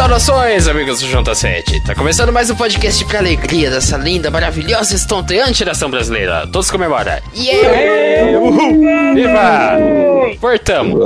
Saudações, amigos do Junta 7. Tá começando mais um podcast pra alegria dessa linda, maravilhosa, estonteante nação brasileira. Todos comemoram. Yeah! Uhul! Viva! Portamos!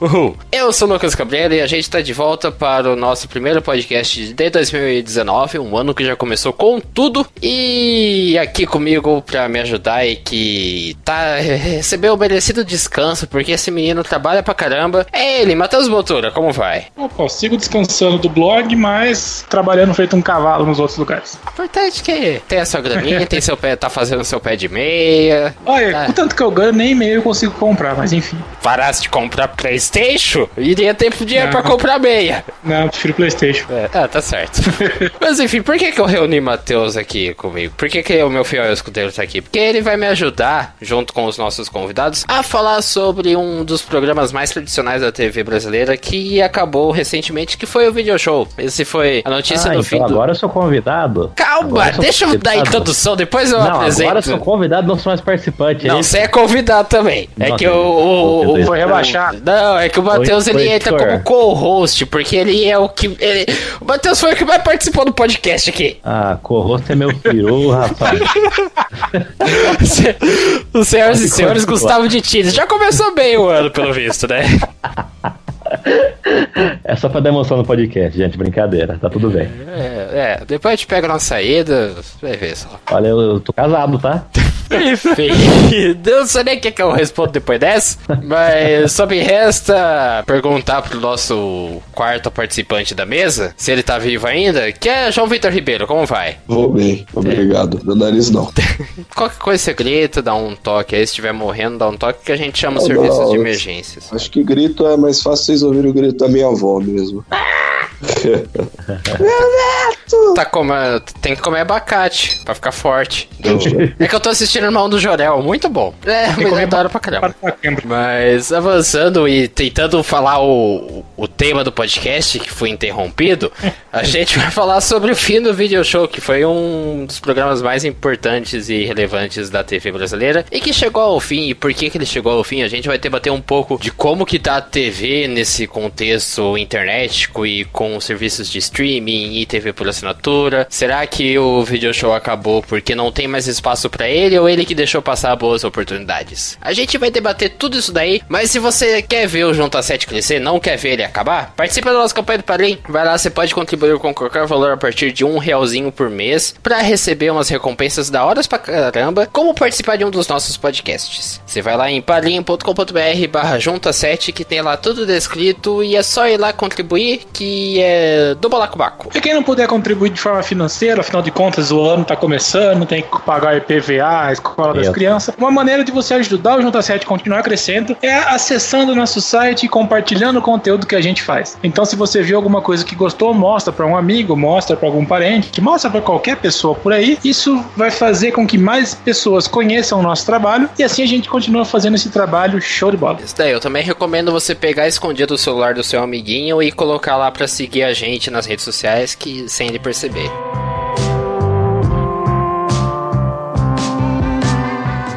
Uhul! Eu sou o Lucas Cabreira e a gente tá de volta para o nosso primeiro podcast de 2019, um ano que já começou com tudo. E aqui comigo pra me ajudar e que tá recebeu o merecido descanso, porque esse menino trabalha pra caramba. É ele, Matheus Botura, como vai? Opa, eu sigo descansando do blog, mas trabalhando feito um cavalo nos outros lugares. Importante que tem a sua graninha, tem seu pé, tá fazendo seu pé de meia. Olha, Ah. o tanto que eu ganho, nem meio eu consigo comprar, mas enfim. Parasse de comprar Playstation, iria ter dinheiro Não. pra comprar meia. Não, eu prefiro Playstation. É, ah, tá certo. Mas enfim, por que, que eu reuni Matheus aqui comigo? Por que, que o meu fiel escudeiro tá aqui? Porque ele vai me ajudar, junto com os nossos convidados, a falar sobre um dos programas mais tradicionais da TV brasileira que acabou recentemente, que foi o Video Show. Esse foi a notícia Ah, do então fim do... agora eu sou convidado. Calma, Agora deixa eu dar a introdução, depois eu Não, apresento. agora eu sou convidado, não sou mais participante. Não, é você é convidado também. É Nossa, que o. o, o- Foi rebaixado. Não, é que o Matheus ele entra como co-host, porque ele é o que. ele- O Matheus foi o que mais participou do podcast aqui. Ah, co-host é meu peru, rapaz. Os senhoras e senhores. Gustavo de Tires. Já começou bem o ano, pelo visto, né? É só pra emoção no podcast, gente, brincadeira, tá tudo bem. É, é, depois a gente pega na saída, vai ver só. Olha, eu, eu tô casado, tá? Enfim, não sei nem o que, que eu respondo depois dessa, mas só me resta perguntar pro nosso quarto participante da mesa, se ele tá vivo ainda, que é João Vitor Ribeiro, como vai? Vou bem, obrigado. Meu nariz não. Qualquer coisa você grita, dá um toque, aí se estiver morrendo, dá um toque que a gente chama os Não, serviços não, de eu- emergências. Acho que grito é mais fácil vocês ouvirem o grito da minha avó mesmo. Tá comendo, tem que comer abacate pra ficar forte. É que eu tô assistindo o Irmão do Jorel, muito bom. É, mas comer é hora pra caramba. Para. Mas avançando e tentando falar o, o tema do podcast que foi interrompido, a gente vai falar sobre o fim do video show, que foi um dos programas mais importantes e relevantes da TV brasileira e que chegou ao fim. E por que, que ele chegou ao fim? A gente vai debater um pouco de como que tá a TV nesse contexto internetico e com serviços de streaming e TV por assinatura. Será que o video show acabou porque não tem mais espaço pra ele ou ele que deixou passar boas oportunidades? A gente vai debater tudo isso daí, mas se você quer ver o Junta 7 crescer, não quer ver ele acabar, participa da nossa campanha do Padrim. Vai lá, você pode contribuir com qualquer valor a partir de um realzinho por mês pra receber umas recompensas da horas pra caramba, como participar de um dos nossos podcasts. Você vai lá em padrim.com.br barra junta 7 que tem lá tudo descrito e é só ir lá contribuir que é do balacobaco. E quem não puder contribuir de forma financeira, afinal de contas o ano tá começando, tem que pagar IPVA, escola das Eu. crianças. Uma maneira de você ajudar o Junta 7 a continuar crescendo é acessando o nosso site e compartilhando o conteúdo que a gente faz. Então, se você viu alguma coisa que gostou, mostra para um amigo, mostra para algum parente, mostra para qualquer pessoa por aí. Isso vai fazer com que mais pessoas conheçam o nosso trabalho e assim a gente continua fazendo esse trabalho show de bola. Isso daí, eu também recomendo você pegar escondido o celular do seu amiguinho e colocar lá pra seguir a gente nas redes sociais que sem ele perceber.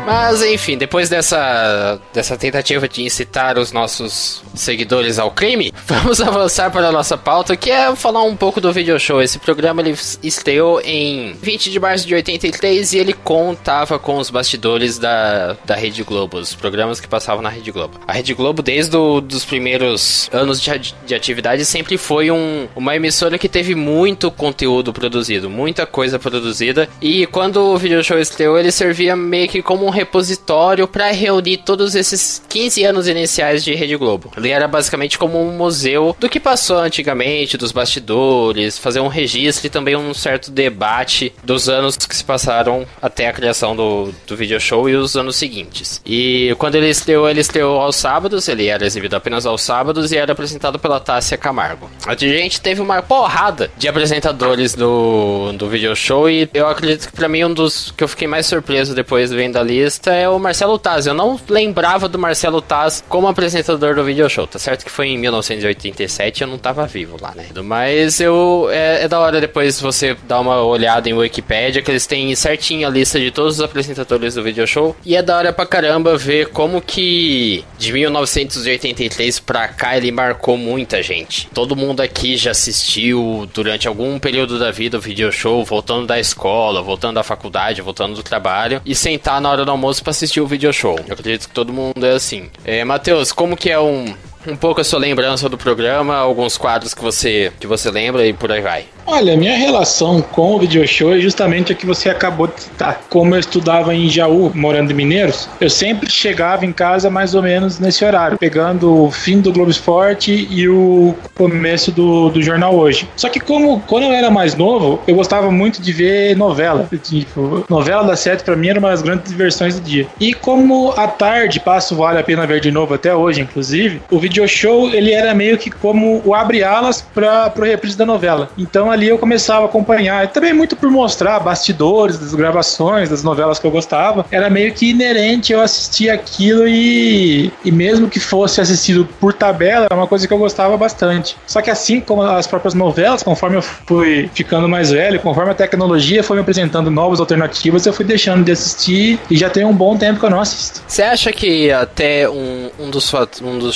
Mas enfim, depois dessa, dessa tentativa de incitar os nossos seguidores ao crime, vamos avançar para a nossa pauta, que é falar um pouco do video show. Esse programa ele estreou em 20 de março de 83 e ele contava com os bastidores da, da Rede Globo, os programas que passavam na Rede Globo. A Rede Globo, desde os primeiros anos de, de atividade, sempre foi um- uma emissora que teve muito conteúdo produzido, muita coisa produzida. E quando o video show estreou, ele servia meio que como um repositório para reunir todos esses 15 anos iniciais de Rede Globo. Ele era basicamente como um museu do que passou antigamente, dos bastidores, fazer um registro e também um certo debate dos anos que se passaram até a criação do, do video show e os anos seguintes. E quando ele estreou, ele estreou aos sábados, ele era exibido apenas aos sábados e era apresentado pela Tássia Camargo. A gente teve uma porrada de apresentadores do, do video show e eu acredito que pra mim um dos que eu fiquei mais surpreso depois vendo a lista é o Marcelo Taz. Eu não lembrava do Marcelo Taz como apresentador do video show. Tá certo que foi em 1987, eu não tava vivo lá, né? Mas eu é, é da hora depois você dar uma olhada em Wikipedia que eles têm certinho a lista de todos os apresentadores do video show e é da hora pra caramba ver como que de 1983 pra cá ele marcou muita gente. Todo mundo aqui já assistiu durante algum período da vida o video show, voltando da escola, voltando da faculdade, voltando do trabalho e sentar na hora do almoço para assistir o video show. Eu acredito que todo mundo é assim. É, Matheus, como que é um um pouco a sua lembrança do programa, alguns quadros que você que você lembra e por aí vai. Olha, minha relação com o video show é justamente a que você acabou de citar. Como eu estudava em Jaú, morando em Mineiros, eu sempre chegava em casa mais ou menos nesse horário, pegando o fim do Globo Esporte e o começo do, do jornal hoje. Só que como quando eu era mais novo, eu gostava muito de ver novela. Tipo, novela das sete para mim era uma das grandes diversões do dia. E como à tarde passo vale a pena ver de novo até hoje, inclusive, o video show ele era meio que como o abre alas para o reprise da novela. Então ali eu começava a acompanhar. Também muito por mostrar bastidores das gravações, das novelas que eu gostava. Era meio que inerente eu assistir aquilo e, e mesmo que fosse assistido por tabela, era uma coisa que eu gostava bastante. Só que assim como as próprias novelas, conforme eu fui ficando mais velho, conforme a tecnologia foi me apresentando novas alternativas, eu fui deixando de assistir e já tem um bom tempo que eu não assisto. Você acha que até um, um, dos, um dos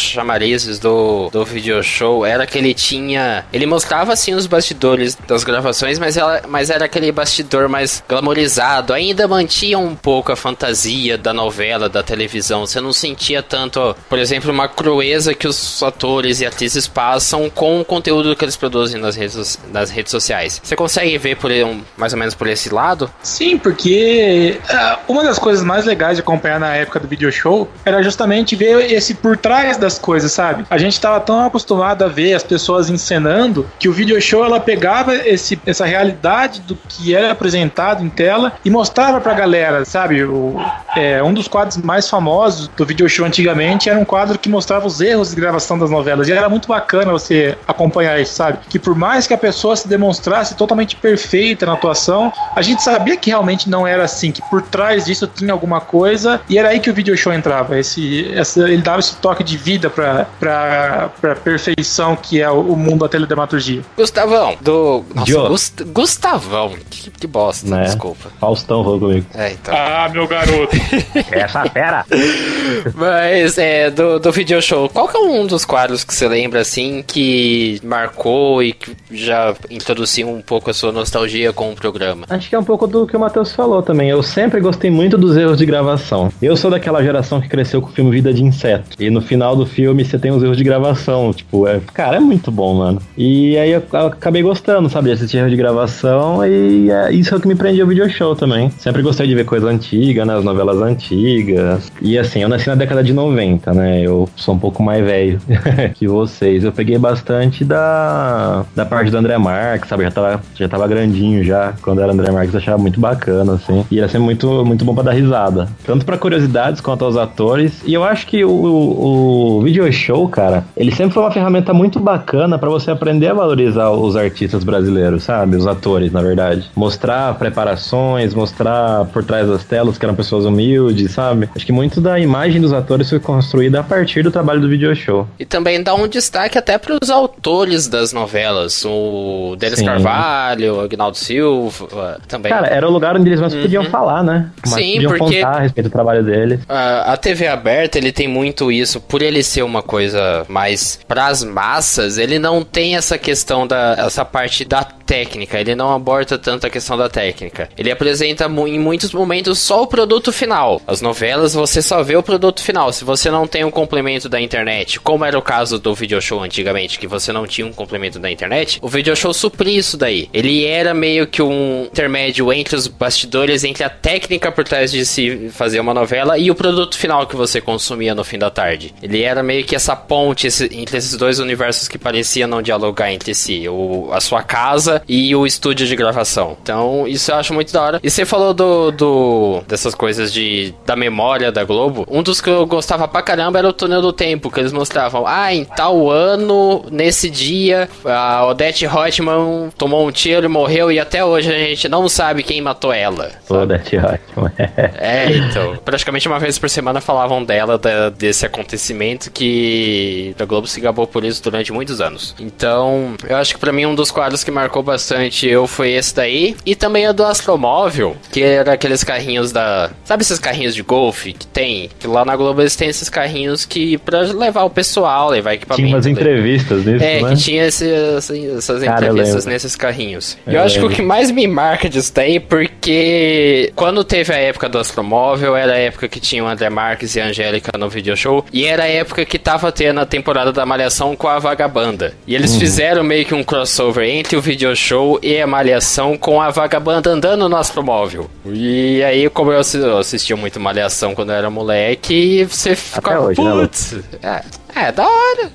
do, do video show era que ele tinha. Ele mostrava assim os bastidores das gravações, mas, ela, mas era aquele bastidor mais glamorizado. Ainda mantinha um pouco a fantasia da novela, da televisão. Você não sentia tanto, por exemplo, uma crueza que os atores e atrizes passam com o conteúdo que eles produzem nas redes, nas redes sociais. Você consegue ver por um, mais ou menos por esse lado? Sim, porque uh, uma das coisas mais legais de acompanhar na época do video show era justamente ver esse por trás das coisas, sabe? A gente estava tão acostumado a ver as pessoas encenando que o video show ela pegava esse, essa realidade do que era apresentado em tela e mostrava pra galera, sabe? O, é, um dos quadros mais famosos do video show antigamente era um quadro que mostrava os erros de gravação das novelas. E era muito bacana você acompanhar isso, sabe? Que por mais que a pessoa se demonstrasse totalmente perfeita na atuação, a gente sabia que realmente não era assim, que por trás disso tinha alguma coisa, e era aí que o video show entrava. Esse, essa, ele dava esse toque de vida pra, pra, pra perfeição que é o, mundo da teledramaturgia. Gustavão, do nossa, Gust, Gustavão. Que, que bosta, né? desculpa. Faustão falou comigo. É, então. Ah, meu garoto. Essa fera. Mas, é, do, do video show, qual que é um dos quadros que você lembra, assim, que marcou e que já introduziu um pouco a sua nostalgia com o programa? Acho que é um pouco do que o Matheus falou também. Eu sempre gostei muito dos erros de gravação. Eu sou daquela geração que cresceu com o filme Vida de Inseto. E no final do filme você tem os erros de gravação. Tipo, é, cara, é muito bom, mano. E aí eu, eu acabei gostando sabe, de assistir erro de gravação e é, isso é o que me prende ao video show também. Sempre gostei de ver coisa antiga, né, as novelas antigas. E assim, eu nasci na década de 90, né, eu sou um pouco mais velho que vocês. Eu peguei bastante da, da parte do André Marques, sabe, já tava, já tava grandinho já, quando era André Marques eu achava muito bacana, assim. E era sempre muito, muito bom pra dar risada. Tanto pra curiosidades quanto aos atores. E eu acho que o, o, o video show, cara, ele sempre foi uma ferramenta muito bacana para você aprender a valorizar os artistas brasileiros, sabe? Os atores, na verdade. Mostrar preparações, mostrar por trás das telas que eram pessoas humildes, sabe? Acho que muito da imagem dos atores foi construída a partir do trabalho do video show. E também dá um destaque até para os autores das novelas. O Denis Sim. Carvalho, o Agnaldo Silva, também. Cara, era o lugar onde eles mais uhum. podiam falar, né? Mais Sim, podiam porque contar a respeito do trabalho deles. A, a TV aberta, ele tem muito isso. Por ele ser uma coisa mais pras massas, ele não tem essa questão da essa parte da técnica, ele não aborda tanto a questão da técnica. Ele apresenta em muitos momentos só o produto final. As novelas você só vê o produto final. Se você não tem um complemento da internet, como era o caso do video show antigamente, que você não tinha um complemento da internet, o video show supria isso daí. Ele era meio que um intermédio entre os bastidores, entre a técnica por trás de se fazer uma novela e o produto final que você consumia no fim da tarde. Ele era meio que essa ponte entre esses dois universos que pareciam não dialogar entre si. O, a sua casa e o estúdio de gravação. Então, isso eu acho muito da hora. E você falou do, do dessas coisas de da memória da Globo. Um dos que eu gostava pra caramba era o Túnel do Tempo, que eles mostravam, ah, em tal ano, nesse dia, a Odette Reutemann tomou um tiro e morreu e até hoje a gente não sabe quem matou ela. Odette Reutemann. é, então, praticamente uma vez por semana falavam dela, da, desse acontecimento que a Globo se gabou por isso durante muitos anos. Então, eu acho que para mim um dos quadros que marcou bastante eu foi esse daí. E também o do Astromóvel, que era aqueles carrinhos da. Sabe esses carrinhos de golfe que tem? Que lá na Globo eles têm esses carrinhos que pra levar o pessoal, levar equipamento. Tinha umas entrevistas nisso, É, né? que tinha esse, assim, essas Cara, entrevistas lembro. nesses carrinhos. E Eu eu acho que o lembro. que mais me marca disso daí, porque quando teve a época do Astromóvel, era a época que tinha o André Marques e a Angélica no video show, e era a época que tava tendo a temporada da Malhação com a Vagabanda. E eles Uhum. fizeram meio que um crossover entre o video show e a Malhação com a Vagabanda andando no Astromóvel. E aí, como eu assi- eu assistia muito Malhação quando eu era moleque, você ficava, hoje, né, putz, é, é da hora.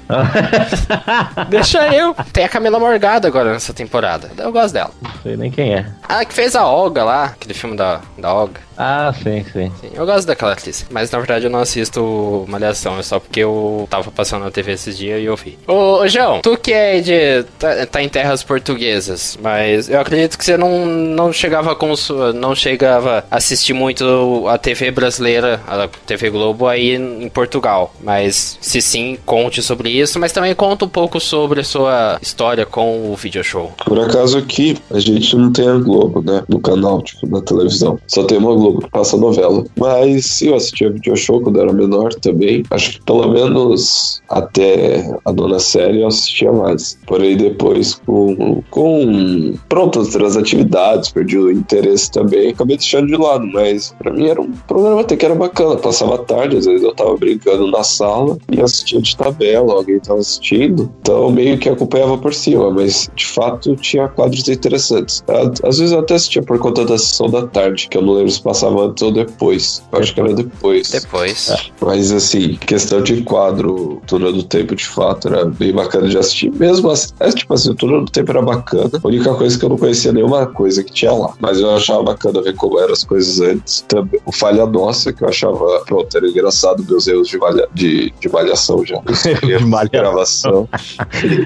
Deixa eu. Tem a Camila Morgado agora nessa temporada. Eu gosto dela. Não sei nem quem é. Ah, que fez a Olga lá, aquele filme da, da Olga. Ah, sim, sim. Sim, eu gosto daquela atriz. Mas na verdade eu não assisto Malhação, é só porque eu tava passando na TV esses dias e eu vi. Ô, ô João, tu que é de. Tá, tá em terras portuguesas, mas eu acredito que você não, não chegava com não chegava a assistir muito a TV brasileira, a TV Globo aí em Portugal. Mas se sim, conte sobre isso, mas também conta um pouco sobre a sua história com o video show. Por acaso aqui, a gente não tem a Globo, né? No canal, tipo, na televisão. Só tem uma Globo passa novela. Mas eu assistia video show quando era menor também. Acho que pelo menos até a nona série eu assistia mais. Porém, depois, com, com pronto, outras atividades, perdi o interesse também. Acabei deixando de lado. Mas pra mim era um programa até que era bacana. Passava tarde, às vezes eu tava brincando na sala e assistia de tabela, alguém tava assistindo. Então meio que acompanhava por cima, mas de fato tinha quadros interessantes. Às vezes eu até assistia por conta da sessão da tarde, que eu não lembro se passava antes ou depois. Eu acho que era depois. Depois. Mas assim, questão de quadro, Túnel do Tempo de fato era bem bacana de assistir. Mesmo assim, é, tipo assim, o Túnel do Tempo era bacana. A única coisa é que eu não conhecia nenhuma coisa que tinha lá. Mas eu achava bacana ver como eram as coisas antes. Também, o Falha Nossa, que eu achava, pronto, era engraçado meus erros de, malha, de, de malhação já. De malhação. gravação.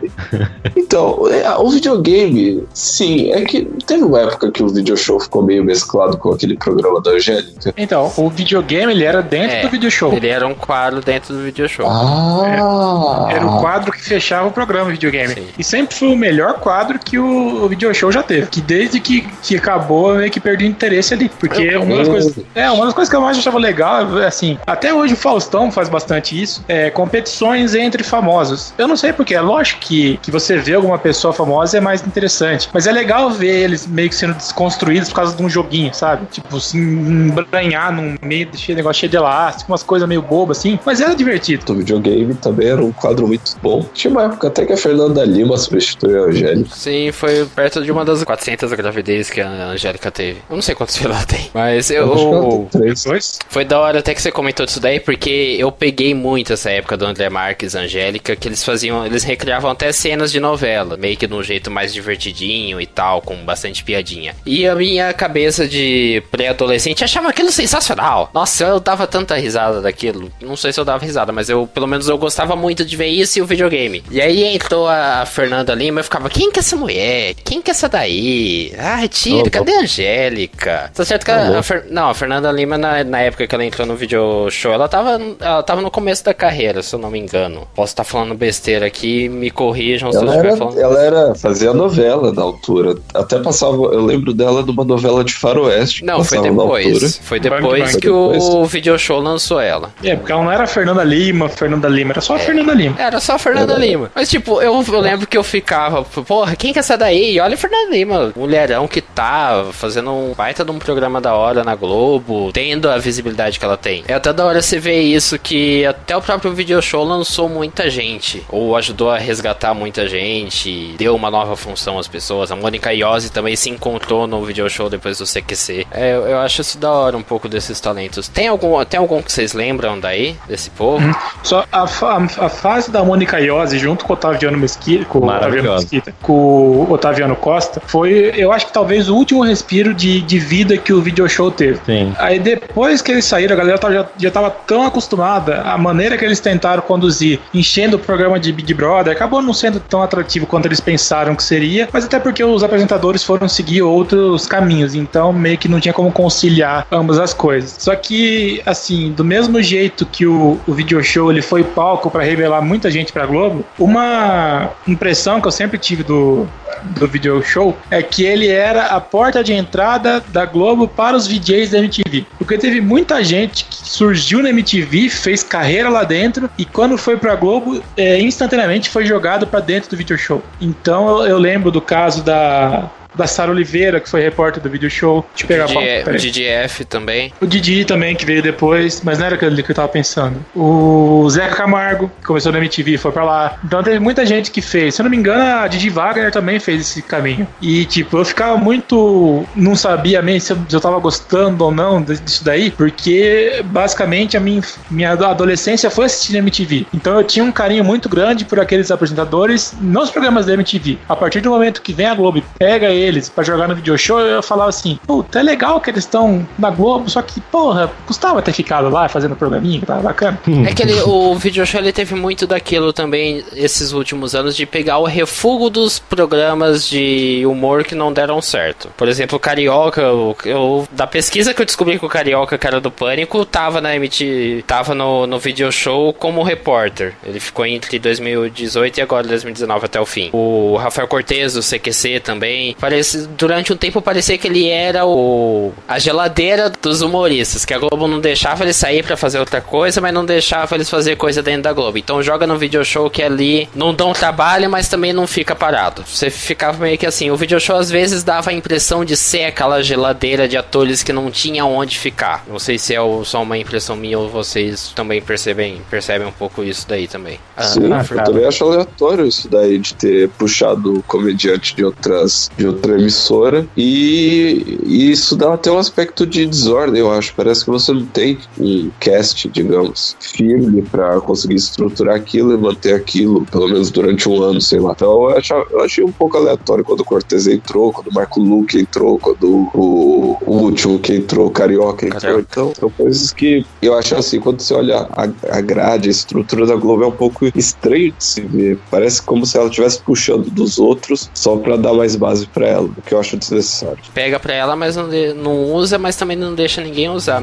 então, é, o videogame, sim, é que teve uma época que o video show ficou meio mesclado com aquele programa da Angélica. Então, o videogame ele era dentro É, do video show. Ele era um quadro dentro do video show. Ah! Era o quadro que fechava o programa videogame. Sim. E sempre foi o melhor quadro que o, o video show já teve. Que desde que, que acabou, eu meio que perdi o interesse ali. Porque Eu- uma das coisas. É, uma das coisas que eu mais achava legal, é, assim, até hoje o Faustão faz bastante isso, é competições entre famosos. Eu não sei porquê, é lógico que, que você vê alguma pessoa famosa é mais interessante. Mas é legal ver eles meio que sendo desconstruídos por causa de um joguinho, sabe? Tipo, se embranhar num meio de negócio cheio de elástico, umas coisas meio bobas assim. Mas era divertido. do videogame também era um quadro muito bom. Tinha uma época até que a Fernanda Lima substituiu a Angélica. Sim, foi perto de uma das 400 gravidez que a Angélica teve. Eu não sei quantos filhos ela tem, mas eu, acho que ela tem três. Dois. foi da hora até que você comentou disso daí, porque eu peguei muito essa época do André Marques e Angélica, que eles faziam, eles recriavam até cenas de novela, meio que de um jeito mais divertidinho e tal, com bastante piadinha. E a minha cabeça de pré-adolescente achava aquilo sensacional. Nossa, eu dava tanta risada daquilo. Não sei se eu dava risada, mas eu, pelo menos, eu gostava muito de ver isso e o videogame. E aí entrou a Fernanda Lima e eu ficava, quem que é essa mulher? Quem que é essa daí? Ai, tira, Ô, cadê a Angélica? Tá certo que a, a Fer- não, a Fernanda Lima, na, na época que ela entrou no video show, ela tava, ela tava no começo da carreira, se eu não me engano. Posso estar falando besteira aqui, me corrijam se eu estiver falando. ela era fazia novela na altura. Até passava, eu lembro dela numa novela de faroeste. Não, foi altura. Depois. Foi Bang depois Bang. que o video show lançou ela. É, porque ela não era Fernanda Lima, Fernanda Lima, era só a Fernanda Lima. Era só a Fernanda Lima. Mas, tipo, eu, eu lembro que eu ficava, porra, quem que é essa daí? E olha a Fernanda Lima, mulherão que tá fazendo um baita de um programa da hora na Globo, tendo a visibilidade que ela tem. É até da hora você ver isso, que até o próprio video show lançou muita gente, ou ajudou a resgatar muita gente. deu uma nova função às pessoas. A Mônica Iose também se encontrou no video show depois do CQC. É, eu acho isso da hora um pouco desses talentos. Tem algum, tem algum que vocês lembram daí, desse povo? Uhum. Só a, a, a, fase da Mônica Iose junto com o Otaviano Mesquita, com o Otaviano, Mesquita, com o Otaviano Costa, foi, eu acho que talvez o último respiro de, de vida que o video show teve. Sim. Aí depois que eles saíram, a galera já, já tava tão acostumada, a maneira que eles tentaram conduzir, enchendo o programa de Big Brother, acabou não sendo tão atrativo quanto eles pensaram que seria, mas até porque os apresentadores foram seguir outros caminhos, então meio que não tinha como conciliar ambas as coisas. Só que, assim, do mesmo jeito que o, o video show ele foi palco para revelar muita gente pra Globo, uma impressão que eu sempre tive do, do video show é que ele era a porta de entrada da Globo para os VJs da MTV. Porque teve muita gente que surgiu na MTV, fez carreira lá dentro e quando foi pra Globo, é, instantaneamente foi jogado para dentro do video show. Então eu, eu lembro do caso da da Sara Oliveira, que foi repórter do video show. Deixa eu pegar Didi, a. O DDF também. O Didi também, que veio depois, mas não era aquele que eu tava pensando. O Zeca Camargo, que começou na MTV, foi pra lá. Então teve muita gente que fez. Se eu não me engano, a Didi Wagner também fez esse caminho. E, tipo, eu ficava muito. Não sabia mesmo se eu, se eu tava gostando ou não disso daí, porque basicamente a minha, minha adolescência foi assistindo MTV. Então eu tinha um carinho muito grande por aqueles apresentadores nos programas da MTV. A partir do momento que vem a Globo e pega ele eles para jogar no video show, eu falava assim, puta, é legal que eles estão na Globo, só que, porra, custava ter ficado lá fazendo programinha, que tava bacana. É que ele, o video show ele teve muito daquilo também esses últimos anos de pegar o refúgio dos programas de humor que não deram certo. Por exemplo, o Carioca, eu, eu, da pesquisa que eu descobri que o Carioca, que era do Pânico, tava na MT, tava no, no video show como repórter. Ele ficou entre 2018 e agora 2019 até o fim. O Rafael Cortez, do CQC também. Parece Parece, durante um tempo parecia que ele era o a geladeira dos humoristas, que a Globo não deixava eles sair para fazer outra coisa, mas não deixava eles fazer coisa dentro da Globo. Então joga no video show que ali não dão trabalho, mas também não fica parado. Você ficava meio que assim, o video show às vezes dava a impressão de ser aquela geladeira de atores que não tinha onde ficar. Não sei se é só uma impressão minha ou vocês também percebem, percebem um pouco isso daí também. Ah, Sim, ah, eu também acho aleatório isso daí de ter puxado comediante de outras de outras outra emissora e, e, isso dá até um aspecto de desordem, eu acho. Parece que você não tem um cast, digamos, firme para conseguir estruturar aquilo e manter aquilo, pelo menos durante um ano, sei lá. Então eu, achava, eu achei um pouco aleatório quando o Cortez entrou, quando o Marco Luque entrou, quando o, o último que entrou, o Carioca entrou. Carioca. Então são coisas que eu acho assim, quando você olha a, a grade, a estrutura da Globo é um pouco estranho de se ver. Parece como se ela estivesse puxando dos outros só para dar mais base para ela, o que eu acho desnecessário. Pega pra ela, mas não, não usa, mas também não deixa ninguém usar.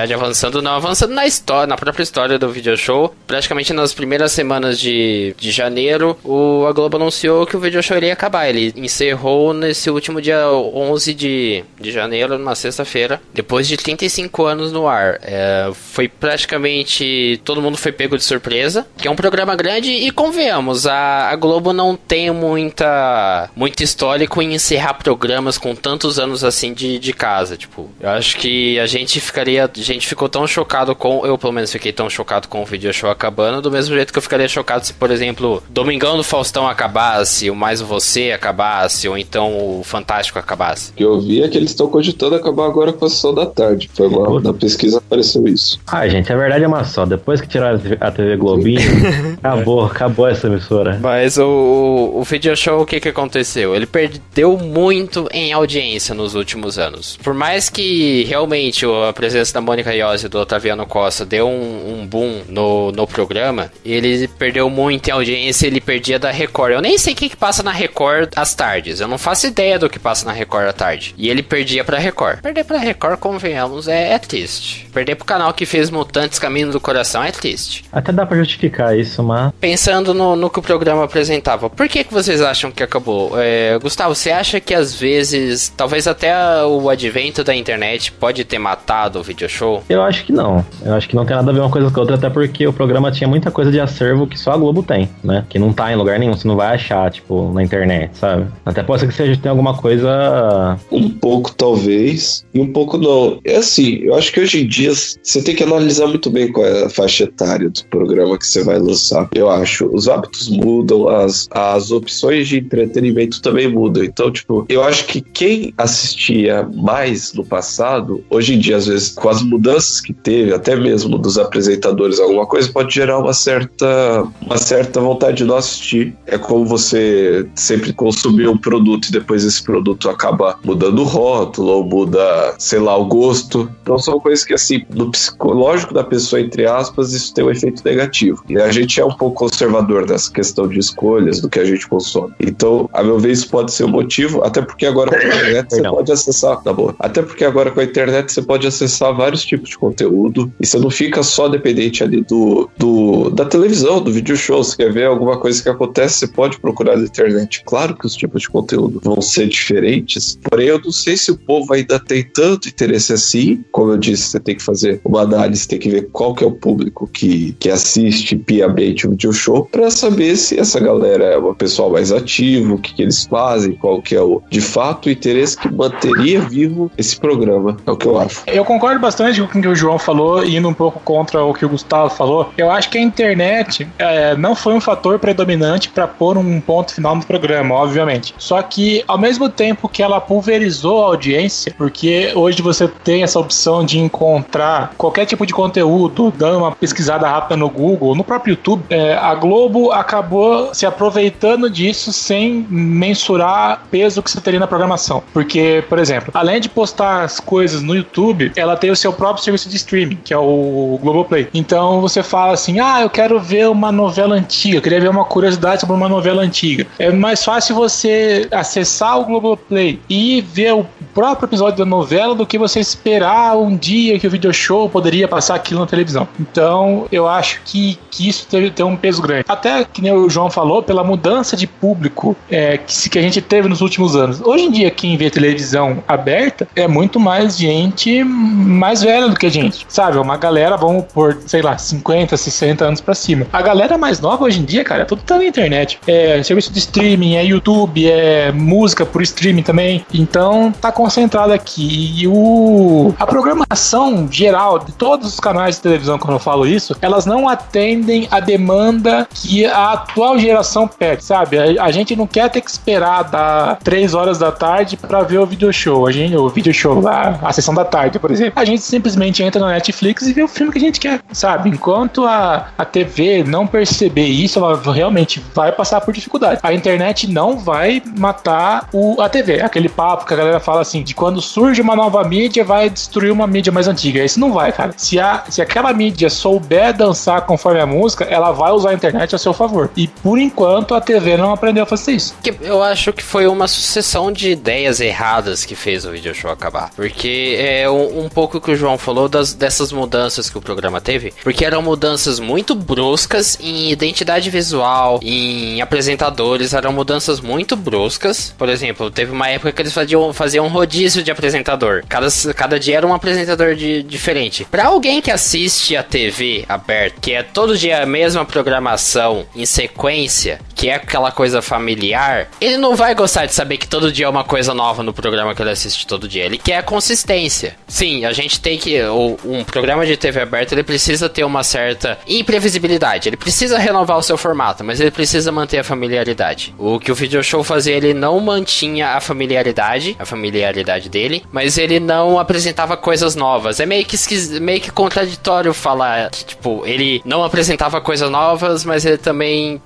Verdade, avançando não, avançando na história, na própria história do video show. Praticamente nas primeiras semanas de, de janeiro, o, a Globo anunciou que o video show iria acabar. Ele encerrou nesse último dia 11 de, de janeiro, numa sexta-feira, depois de 35 anos no ar. É, foi praticamente. Todo mundo foi pego de surpresa, que é um programa grande e convenhamos, a, a Globo não tem muita muito histórico em encerrar programas com tantos anos assim de, de casa. Tipo, eu acho que a gente ficaria gente ficou tão chocado com. Eu, pelo menos, fiquei tão chocado com o video show acabando, do mesmo jeito que eu ficaria chocado se, por exemplo, Domingão do Faustão acabasse, o Mais Você acabasse, ou então o Fantástico acabasse. O que eu vi é que eles estão cogitando acabar agora com a sessão da tarde. Foi uma, na pesquisa apareceu isso. Ah, gente, a verdade é uma só. Depois que tiraram a TV Globinho, acabou, acabou essa emissora. Mas o, o video show, o que, que aconteceu? Ele perdeu muito em audiência nos últimos anos. Por mais que realmente a presença da Mônica Iose do Otaviano Costa deu um, um, boom no, no programa, ele perdeu muito em audiência, ele perdia da Record. Eu nem sei o que, que passa na Record às tardes. Eu não faço ideia do que passa na Record à tarde. E ele perdia pra Record. Perder pra Record, convenhamos, é, é triste. Perder pro canal que fez Mutantes Caminho do Coração é triste. Até dá pra justificar isso, mas. Pensando no, no que o programa apresentava, por que, que vocês acham que acabou? É, Gustavo, você acha que às vezes, talvez até o advento da internet pode ter matado o video show? Show? Eu acho que não. Eu acho que não tem nada a ver uma coisa com a outra, até porque o programa tinha muita coisa de acervo que só a Globo tem, né? Que não tá em lugar nenhum, você não vai achar, tipo, na internet, sabe? Até pode ser que seja tem alguma coisa. Um pouco, talvez, e um pouco não. É assim, eu acho que hoje em dia você tem que analisar muito bem qual é a faixa etária do programa que você vai lançar. Eu acho. Os hábitos mudam, as, as opções de entretenimento também mudam. Então, tipo, eu acho que quem assistia mais no passado, hoje em dia, às vezes, com as mudanças que teve, até mesmo dos apresentadores, alguma coisa, pode gerar uma certa, uma certa vontade de não assistir. É como você sempre consumir um produto e depois esse produto acaba mudando o rótulo ou muda, sei lá, o gosto. Então são coisas que, assim, no psicológico da pessoa, entre aspas, isso tem um efeito negativo. E a gente é um pouco conservador nessa questão de escolhas do que a gente consome. Então, a meu ver, isso pode ser um motivo, até porque agora com a internet você pode acessar, tá bom? Até porque agora com a internet você pode acessar vários tipos de conteúdo e você não fica só dependente ali do, do da televisão, do vídeo show. Você quer ver alguma coisa que acontece, você pode procurar na internet. Claro que os tipos de conteúdo vão ser diferentes, porém eu não sei se o povo ainda tem tanto interesse assim. Como eu disse, você tem que fazer uma análise, tem que ver qual que é o público que, que assiste piamente o video show para saber se essa galera é uma pessoal mais ativo, o que, que eles fazem, qual que é o de fato o interesse que manteria vivo esse programa. É o que eu acho. Eu concordo bastante com o que o João falou, indo um pouco contra o que o Gustavo falou. Eu acho que a internet é, não foi um fator predominante para pôr um ponto final no programa, obviamente. Só que, ao mesmo tempo que ela pulverizou a audiência, porque hoje você tem essa opção de encontrar qualquer tipo de conteúdo, dando uma pesquisada rápida no Google, no próprio YouTube, é, a Globo acabou se aproveitando disso sem mensurar peso que você teria na programação. Porque, por exemplo, além de postar as coisas no YouTube, ela tem o seu próprio serviço de streaming, que é o Globoplay. Então você fala assim: ah, eu quero ver uma novela antiga, eu queria ver uma curiosidade sobre uma novela antiga. É mais fácil você acessar o Globoplay e ver o próprio episódio da novela do que você esperar um dia que o video show poderia passar aquilo na televisão. Então eu acho que, que isso tem, tem um peso grande. Até que nem o João falou, pela mudança de público é, que, que a gente teve nos últimos anos. Hoje em dia, quem vê televisão aberta é muito mais gente mais velha do que a gente. Sabe? Uma galera, vamos por, sei lá, 50, 60 anos pra cima. A galera mais nova hoje em dia, cara, tudo tá na internet. É serviço de streaming, é YouTube, é música por streaming também. Então tá concentrado aqui. E o, a programação geral de todos os canais de televisão, quando eu falo isso, elas não atendem a demanda que a atual geração pede, sabe? A, a gente não quer ter que esperar dar 3 horas da tarde para ver o video show. A gente, o video show, a, a sessão da tarde, por exemplo. A gente simplesmente entra na Netflix e vê o filme que a gente quer, sabe? Enquanto a, a TV não perceber isso, ela realmente vai passar por dificuldade. A internet não vai matar o, a TV. Aquele papo que a galera fala assim, de quando surge uma nova mídia, vai destruir uma mídia mais antiga. Isso não vai, cara. Se, a, se aquela mídia souber dançar conforme a música, ela vai usar a internet a seu favor. E por enquanto a TV não aprendeu a fazer isso. Eu acho que foi uma sucessão de ideias erradas que fez o video show acabar. Porque é um, um pouco que o João falou das, dessas mudanças que o programa teve. Porque eram mudanças muito bruscas em identidade visual, em apresentadores, eram mudanças muito bruscas. Por exemplo, teve uma época que eles faziam, faziam um rodízio de apresentador. Cada, cada dia era um apresentador de, diferente. Para alguém que assiste a TV aberta, que é todo dia a mesma programação em sequência, que é aquela coisa familiar, ele não vai gostar de saber que todo dia é uma coisa nova no programa que ele assiste todo dia. Ele quer consistência. Sim, a gente tem que. Um programa de TV aberta ele precisa ter uma certa imprevisibilidade. Ele precisa renovar o seu formato, mas ele precisa manter a familiaridade. O que o video show fazia, ele não mantinha a familiaridade, a familiaridade dele, mas ele não apresentava coisas novas. É meio que, meio que contraditório falar, tipo, ele não apresentava coisas novas, mas ele também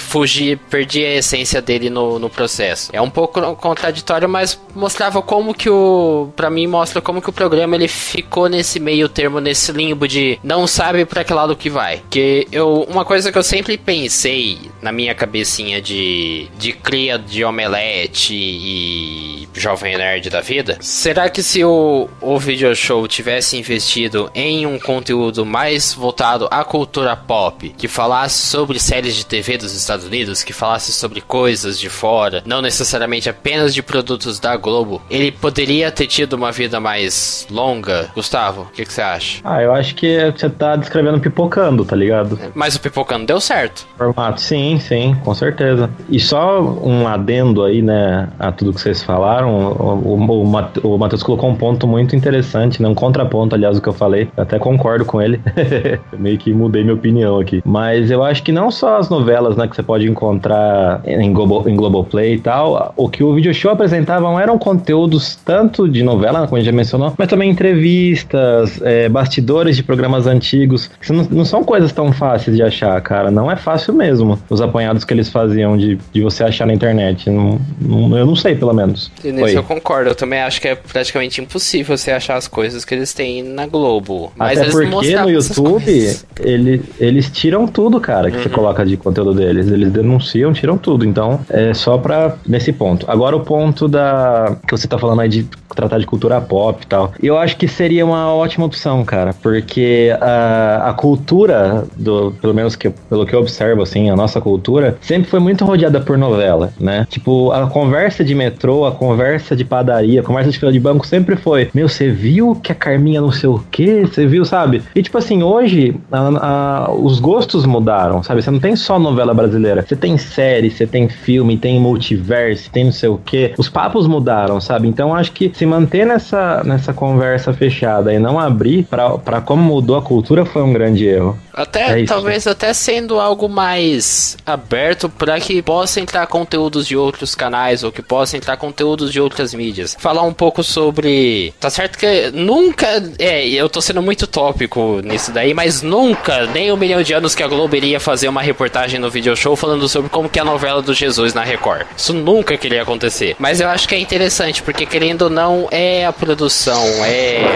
fugir, perdia a essência dele no, no processo. É um pouco contraditório, mas mostrava como que o, para mim mostra como que o programa ele ficou nesse meio termo, nesse limbo de não sabe para que lado que vai. Que eu, uma coisa que eu sempre pensei na minha cabecinha de de cria de omelete e jovem nerd da vida, será que se o o video show tivesse investido em um conteúdo mais voltado à cultura pop, que falasse sobre séries de TV dos dos Estados Unidos que falasse sobre coisas de fora, não necessariamente apenas de produtos da Globo, ele poderia ter tido uma vida mais longa? Gustavo, o que, que você acha? Ah, eu acho que você tá descrevendo pipocando, tá ligado? Mas o pipocando deu certo. Formato, sim, sim, com certeza. E só um adendo aí, né, a tudo que vocês falaram, o, o, o Matheus colocou um ponto muito interessante, né, um contraponto, aliás, do que eu falei. Eu até concordo com ele. meio que mudei minha opinião aqui. Mas eu acho que não só as novelas, né, que você pode encontrar em, Globo, em Globoplay e tal, o que o video show apresentavam eram conteúdos tanto de novela, como a gente já mencionou, mas também entrevistas, é, bastidores de programas antigos, que não, não, são coisas tão fáceis de achar, cara. Não é fácil mesmo. Os apanhados que eles faziam de, de você achar na internet. Não, não, eu não sei, pelo menos. E nisso eu concordo. Eu também acho que é praticamente impossível você achar as coisas que eles têm na Globo. Mas Até porque no YouTube, ele, eles tiram tudo, cara, que uhum. você coloca de conteúdo deles. Eles denunciam, tiram tudo. Então, é só pra. nesse ponto. Agora, o ponto da. que você tá falando aí de tratar de cultura pop e tal. Eu acho que seria uma ótima opção, cara, porque a, a cultura, do, pelo menos que, pelo que eu observo, assim, a nossa cultura, sempre foi muito rodeada por novela, né? Tipo, a conversa de metrô, a conversa de padaria, a conversa de fila de banco sempre foi: Meu, você viu que a Carminha não sei o quê? Você viu, sabe? E tipo assim, hoje a, a, os gostos mudaram, sabe? Você não tem só novela brasileira, você tem série, você tem filme, tem multiverso, tem não sei o quê. Os papos mudaram, sabe? Então acho que se manter nessa, nessa conversa fechada e não abrir para como mudou a cultura foi um grande erro. Até, é talvez até sendo algo mais aberto para que possa entrar conteúdos de outros canais ou que possa entrar conteúdos de outras mídias. Falar um pouco sobre. Tá certo que nunca. É, eu tô sendo muito tópico nisso daí, mas nunca, nem um milhão de anos que a Globo iria fazer uma reportagem no video show falando sobre como que é a novela do Jesus na Record. Isso nunca queria acontecer. Mas eu acho que é interessante, porque querendo ou não, é a produção, é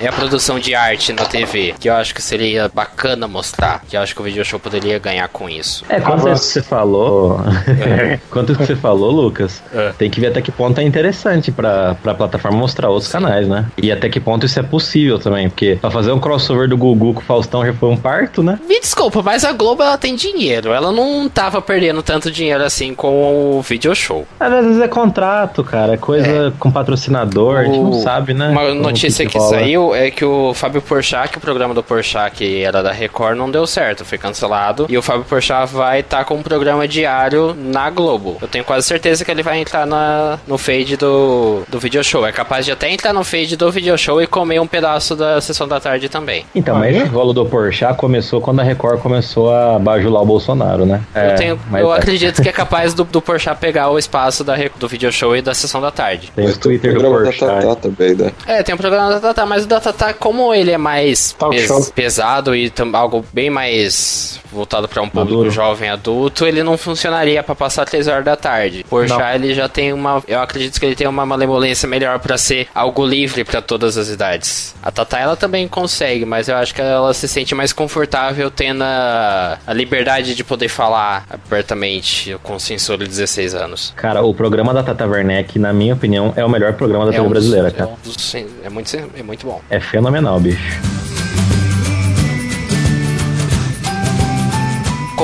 é a produção de arte na TV, que eu acho que seria bacana mostrar, que eu acho que o video show poderia ganhar com isso. É, quanto isso que você falou, é. quanto isso que você falou, Lucas, é. tem que ver até que ponto é interessante pra, pra plataforma mostrar outros Sim. canais, né? E até que ponto isso é possível também, porque pra fazer um crossover do Gugu com o Faustão já foi um parto, né? Me desculpa, mas a Globo ela tem dinheiro, ela não tava perdendo tanto dinheiro assim com o video show. Às vezes é contrato, cara, é coisa é. com patrocinador, o... a gente não sabe, né? Uma notícia que, que saiu é que o Fábio Porchat, o programa do Porchat, que era da Record, não deu certo, foi cancelado. E o Fábio Porchat vai estar tá com um programa diário na Globo. Eu tenho quase certeza que ele vai entrar na, no feed do, do video show. É capaz de até entrar no feed do video show e comer um pedaço da sessão da tarde também. Então, mas esse rolo do Porchat começou quando a Record começou a bajular o Bolsonaro, né? Eu, é, tenho, eu é. acredito que é capaz do, do Porchat pegar o espaço da, do video show e da sessão da tarde. Tem o Twitter do Porchat. também, né? É, tem o programa da Tatá, mas o da Tatá, como ele é mais pes pesado e algo bem mais voltado para um público Maduro. jovem adulto, ele não funcionaria para passar 3 horas da tarde. Por já ele já tem uma, eu acredito que ele tem uma malemolência melhor para ser algo livre para todas as idades. A Tatá ela também consegue, mas eu acho que ela se sente mais confortável tendo a, a liberdade de poder falar abertamente com censura de 16 anos. Cara, o programa da Tata Werneck, na minha opinião, é o melhor programa da é TV um brasileira, cara. É, um dos, é, muito, é muito bom. É fenomenal, bicho.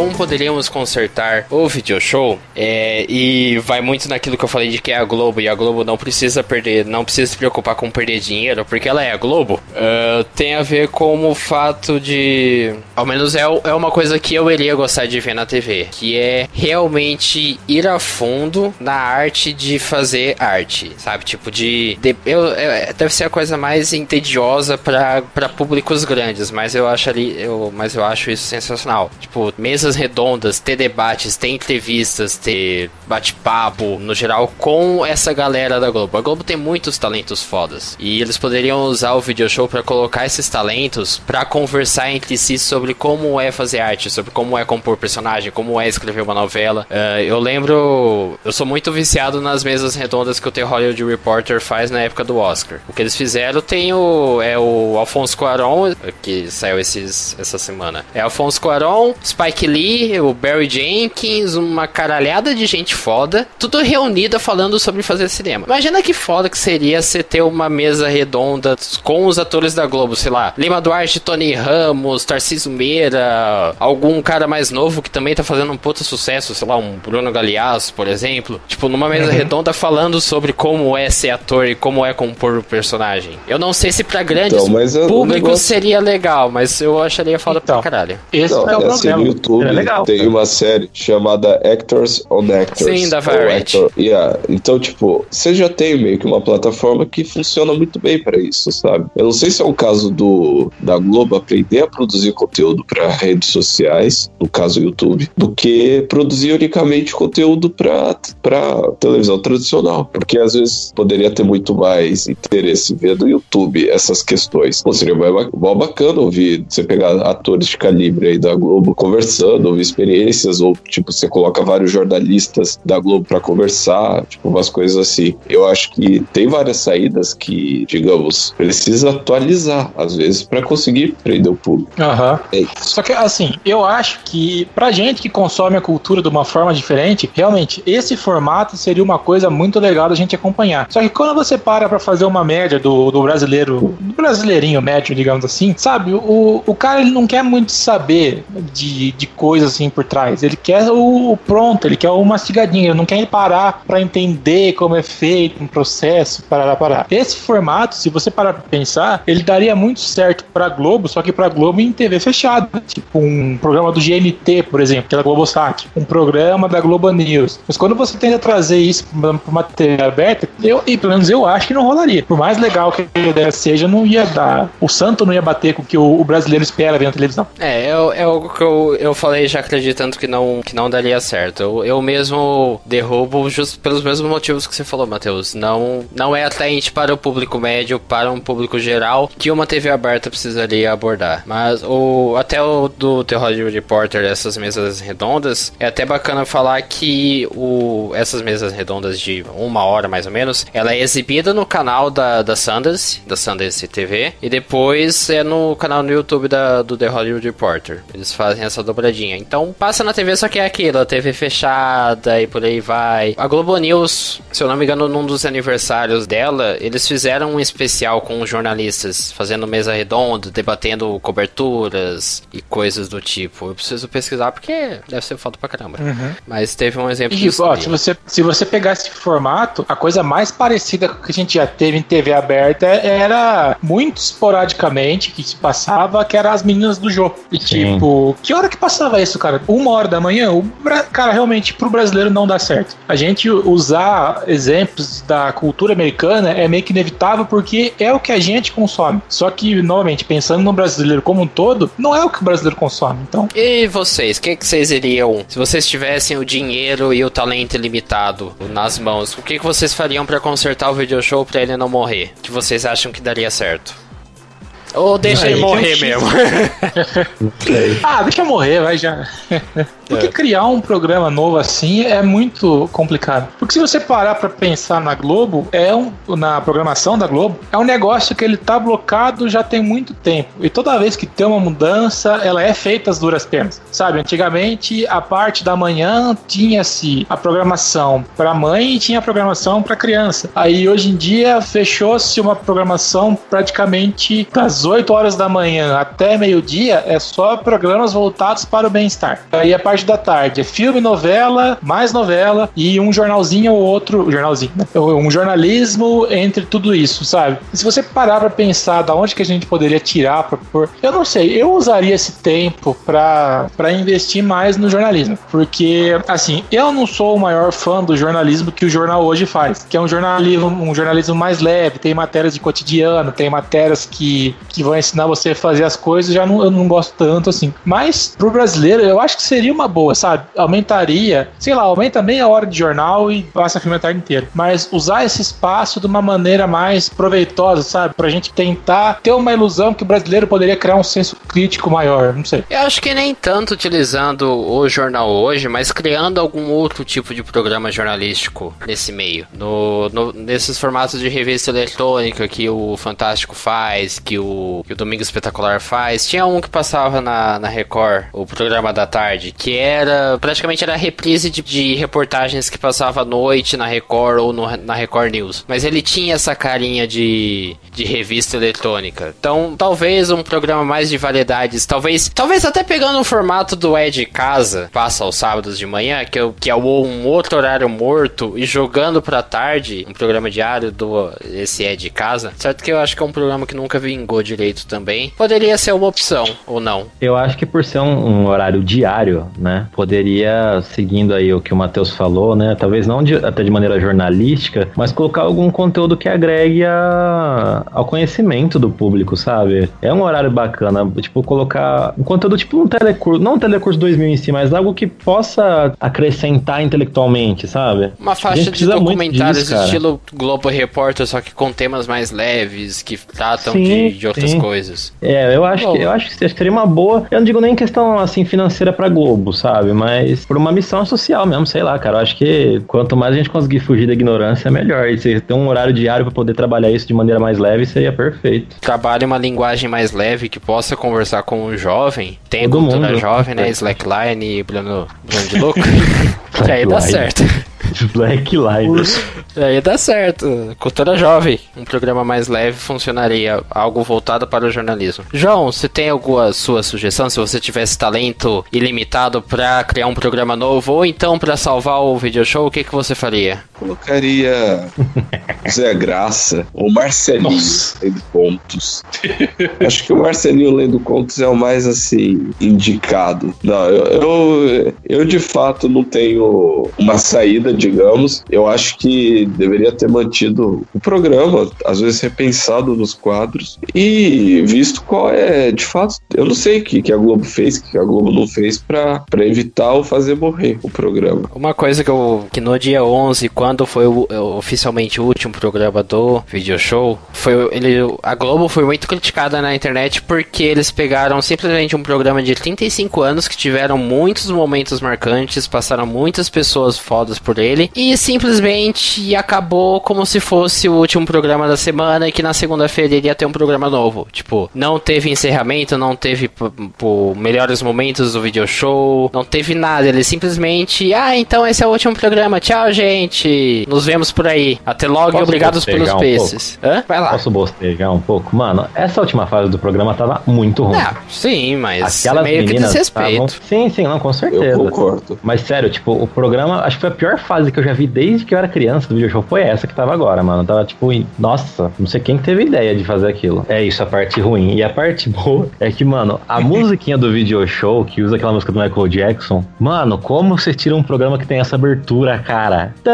Como poderíamos consertar o video show é, e vai muito naquilo que eu falei de que é a Globo e a Globo não precisa perder, não precisa se preocupar com perder dinheiro porque ela é a Globo. Uh, tem a ver com o fato de, ao menos é, é uma coisa que eu iria gostar de ver na TV, que é realmente ir a fundo na arte de fazer arte, sabe? Tipo de, de eu, é, deve ser a coisa mais entediosa para públicos grandes, mas eu acho ali, eu, mas eu acho isso sensacional. Tipo mesmo mesas redondas, ter debates, ter entrevistas, ter bate-papo, no geral, com essa galera da Globo. A Globo tem muitos talentos fodas. E eles poderiam usar o video show para colocar esses talentos para conversar entre si sobre como é fazer arte, sobre como é compor personagem, como é escrever uma novela. Uh, eu lembro. Eu sou muito viciado nas mesas redondas que o The Hollywood Reporter faz na época do Oscar. O que eles fizeram tem o. É o Alfonso Cuaron, que saiu esses, essa semana. É Alfonso Cuaron, Spike Lee Lee, o Barry Jenkins, uma caralhada de gente foda, tudo reunida falando sobre fazer cinema. Imagina que foda que seria você ter uma mesa redonda com os atores da Globo, sei lá, Lima Duarte, Tony Ramos, Tarcísio Meira, algum cara mais novo que também tá fazendo um puta sucesso, sei lá, um Bruno Galeasso, por exemplo. Tipo, numa mesa uhum. redonda falando sobre como é ser ator e como é compor o personagem. Eu não sei se pra grandes então, públicos negócio... seria legal, mas eu acharia foda então, pra caralho. Esse não, é o assim, no YouTube é legal. tem uma série chamada Actors on Actors. Sim, da Variety. Yeah. Então, tipo, você já tem meio que uma plataforma que funciona muito bem para isso, sabe? Eu não sei se é o caso do da Globo aprender a produzir conteúdo para redes sociais, no caso YouTube, do que produzir unicamente conteúdo para televisão tradicional, porque às vezes poderia ter muito mais interesse ver do YouTube essas questões. Pô, seria mó bacana ouvir você pegar atores de calibre aí da Globo conversando, ouvir experiências, ou tipo, você coloca vários jornalistas da Globo para conversar, tipo, umas coisas assim. Eu acho que tem várias saídas que, digamos, precisa atualizar, às vezes, para conseguir prender o público. Uhum. É Só que, assim, eu acho que pra gente que consome a cultura de uma forma diferente, realmente, esse formato seria uma coisa muito legal da gente acompanhar. Só que quando você para pra fazer uma média do, do brasileiro, do brasileirinho médio, digamos assim, sabe, o, o cara ele não quer muito saber de, de coisas assim por trás. Ele quer o, pronto, ele quer o mastigadinho, ele não quer parar pra entender como é feito um processo, parar, parar. Esse formato, se você parar pra pensar, ele daria muito certo pra Globo, só que pra Globo em TV fechada. Tipo um programa do GNT, por exemplo, que é da Globosat. Um programa da Globo News. Mas quando você tenta trazer isso pra uma TV aberta, eu, e pelo menos eu acho que não rolaria. Por mais legal que a ideia seja, não ia dar. O santo não ia bater com o que o, brasileiro espera vendo televisão. É, é, é o que eu, eu falei já acreditando que não, que não daria certo. Eu, eu mesmo derrubo justo pelos mesmos motivos que você falou, Matheus. Não, não é atraente para o público médio, para um público geral, que uma TV aberta precisaria abordar. Mas o, até o do The Hollywood Reporter, essas mesas redondas, é até bacana falar que o, essas mesas redondas de uma hora mais ou menos, ela é exibida no canal da, da Sundance, da Sundance TV, e depois é no canal no YouTube da, do The Hollywood Reporter. Eles fazem essa dobradinha. Então passa na TV, só que é aquilo, a TV fechada e por aí vai. A Globo News, se eu não me engano, num dos aniversários dela, eles fizeram um especial com jornalistas, fazendo mesa redonda, debatendo coberturas e coisas do tipo. Eu preciso pesquisar porque deve ser foto pra caramba. Uhum. Mas teve um exemplo e, ó, se você Se você pegar esse formato, a coisa mais parecida com o que a gente já teve em TV aberta era muito esporadicamente que se passava, que era as meninas do jogo. E Sim. tipo, que hora que passava isso, cara? Uma hora da manhã? O, cara, realmente, pro brasileiro não dá certo. A gente usar exemplos da cultura americana é meio que inevitável porque é o que a gente consome. Só que, novamente, pensando no brasileiro como um todo, não é o que o brasileiro consome. Então. E vocês, o que, que vocês iriam se vocês tivessem o dinheiro e o talento ilimitado nas mãos? O que, que vocês fariam para consertar o video show para ele não morrer? Que vocês acham que daria certo? Ou deixa Aí, ele morrer mesmo? ah, deixa morrer, vai já. Porque é. criar um programa novo assim é muito complicado. Porque se você parar para pensar na Globo, é um, na programação da Globo, é um negócio que ele tá blocado já tem muito tempo. E toda vez que tem uma mudança, ela é feita às duras penas. Sabe, antigamente a parte da manhã tinha-se a programação para mãe e tinha a programação para criança. Aí hoje em dia fechou-se uma programação praticamente das 8 horas da manhã até meio-dia é só programas voltados para o bem-estar. Aí a parte parte da tarde. É filme, novela, mais novela e um jornalzinho ou outro. Jornalzinho, né? Um jornalismo entre tudo isso, sabe? se você parar pra pensar da onde que a gente poderia tirar pra pôr. Eu não sei, eu usaria esse tempo pra, pra investir mais no jornalismo. Porque, assim, eu não sou o maior fã do jornalismo que o jornal hoje faz, que é um jornalismo, um jornalismo mais leve, tem matérias de cotidiano, tem matérias que, que vão ensinar você a fazer as coisas, já não, eu não gosto tanto assim. Mas pro brasileiro, eu acho que seria uma boa, sabe? Aumentaria, sei lá, aumenta meia hora de jornal e passa filme a tarde inteira. Mas usar esse espaço de uma maneira mais proveitosa, sabe? Pra gente tentar ter uma ilusão que o brasileiro poderia criar um senso crítico maior, não sei. Eu acho que nem tanto utilizando o jornal hoje, mas criando algum outro tipo de programa jornalístico nesse meio. No, no nesses formatos de revista eletrônica que o Fantástico faz, que o, que o Domingo Espetacular faz. Tinha um que passava na, na Record, o programa da tarde, que era praticamente era reprise de, de reportagens que passava à noite na Record ou no, na Record News. Mas ele tinha essa carinha de, de revista eletrônica. Então, talvez um programa mais de variedades, talvez, talvez até pegando o formato do Ed Casa, passa aos sábados de manhã, que, é, que é um outro horário morto, e jogando pra tarde, um programa diário do esse Ed Casa. Certo que eu acho que é um programa que nunca vingou direito também. Poderia ser uma opção, ou não? Eu acho que por ser um, um horário diário, né, poderia, seguindo aí o que o Matheus falou, né, talvez não de, até de maneira jornalística, mas colocar algum conteúdo que agregue a, ao conhecimento do público, sabe? É um horário bacana, tipo, colocar um conteúdo tipo um telecurso, não um telecurso 2000 em si, mas algo que possa acrescentar intelectualmente, sabe? Uma faixa de documentários disso, estilo Globo Repórter, só que com temas mais leves, que tratam sim, de, de, outras sim. coisas. É, eu acho, que, eu acho que seria uma boa. Eu não digo nem questão assim financeira pra Globo, sabe? Mas por uma missão social mesmo, sei lá, cara. Eu acho que quanto mais a gente conseguir fugir da ignorância, melhor. E se ter um horário diário para poder trabalhar isso de maneira mais leve, seria perfeito. Trabalhe uma linguagem mais leve que possa conversar com um jovem. Tem Todo cultura mundo, jovem, né? Slackline e Bruno, Bruno de Louco. que aí dá certo. Slackline. Aí dá certo. Cultura Jovem, um programa mais leve, funcionaria. Algo voltado para o jornalismo. João, você tem alguma sua sugestão? Se você tivesse talento ilimitado para criar um programa novo ou então para salvar o video show, o que, que você faria? Colocaria Zé Graça ou Marcelinho lendo contos. Acho que o Marcelinho lendo contos é o mais assim indicado. Não, eu, eu, eu de fato não tenho uma saída, digamos. Eu acho que deveria ter mantido o programa, às vezes repensado nos quadros e visto qual é, de fato, eu não sei o que, que a Globo fez, que a Globo não fez para evitar ou fazer morrer o programa. Uma coisa que eu que no dia 11, quando foi o, oficialmente o último programa do Video Show, foi ele a Globo foi muito criticada na internet porque eles pegaram simplesmente um programa de 35 anos que tiveram muitos momentos marcantes, passaram muitas pessoas fodas por ele e simplesmente acabou como se fosse o último programa da semana e que na segunda-feira iria ter um programa novo. Tipo, não teve encerramento, não teve melhores momentos do video show, não teve nada. Ele simplesmente, ah, então esse é o último programa. Tchau, gente. Nos vemos por aí. Até logo Posso e obrigados pelos um peces. Hã? Vai lá. Posso bostejar um pouco? Mano, essa última fase do programa tava muito ruim. Ah, sim, mas Aquelas meio que desrespeito. Tavam... Sim, sim, não, com certeza. Eu concordo. Mas sério, tipo, o programa, acho que foi a pior fase que eu já vi desde que eu era criança do video show foi essa que tava agora, mano. Tava tipo, nossa, não sei quem teve ideia de fazer aquilo. É isso, a parte ruim. E a parte boa é que, mano, a musiquinha do video show, que usa aquela música do Michael Jackson, mano, como você tira um programa que tem essa abertura, cara?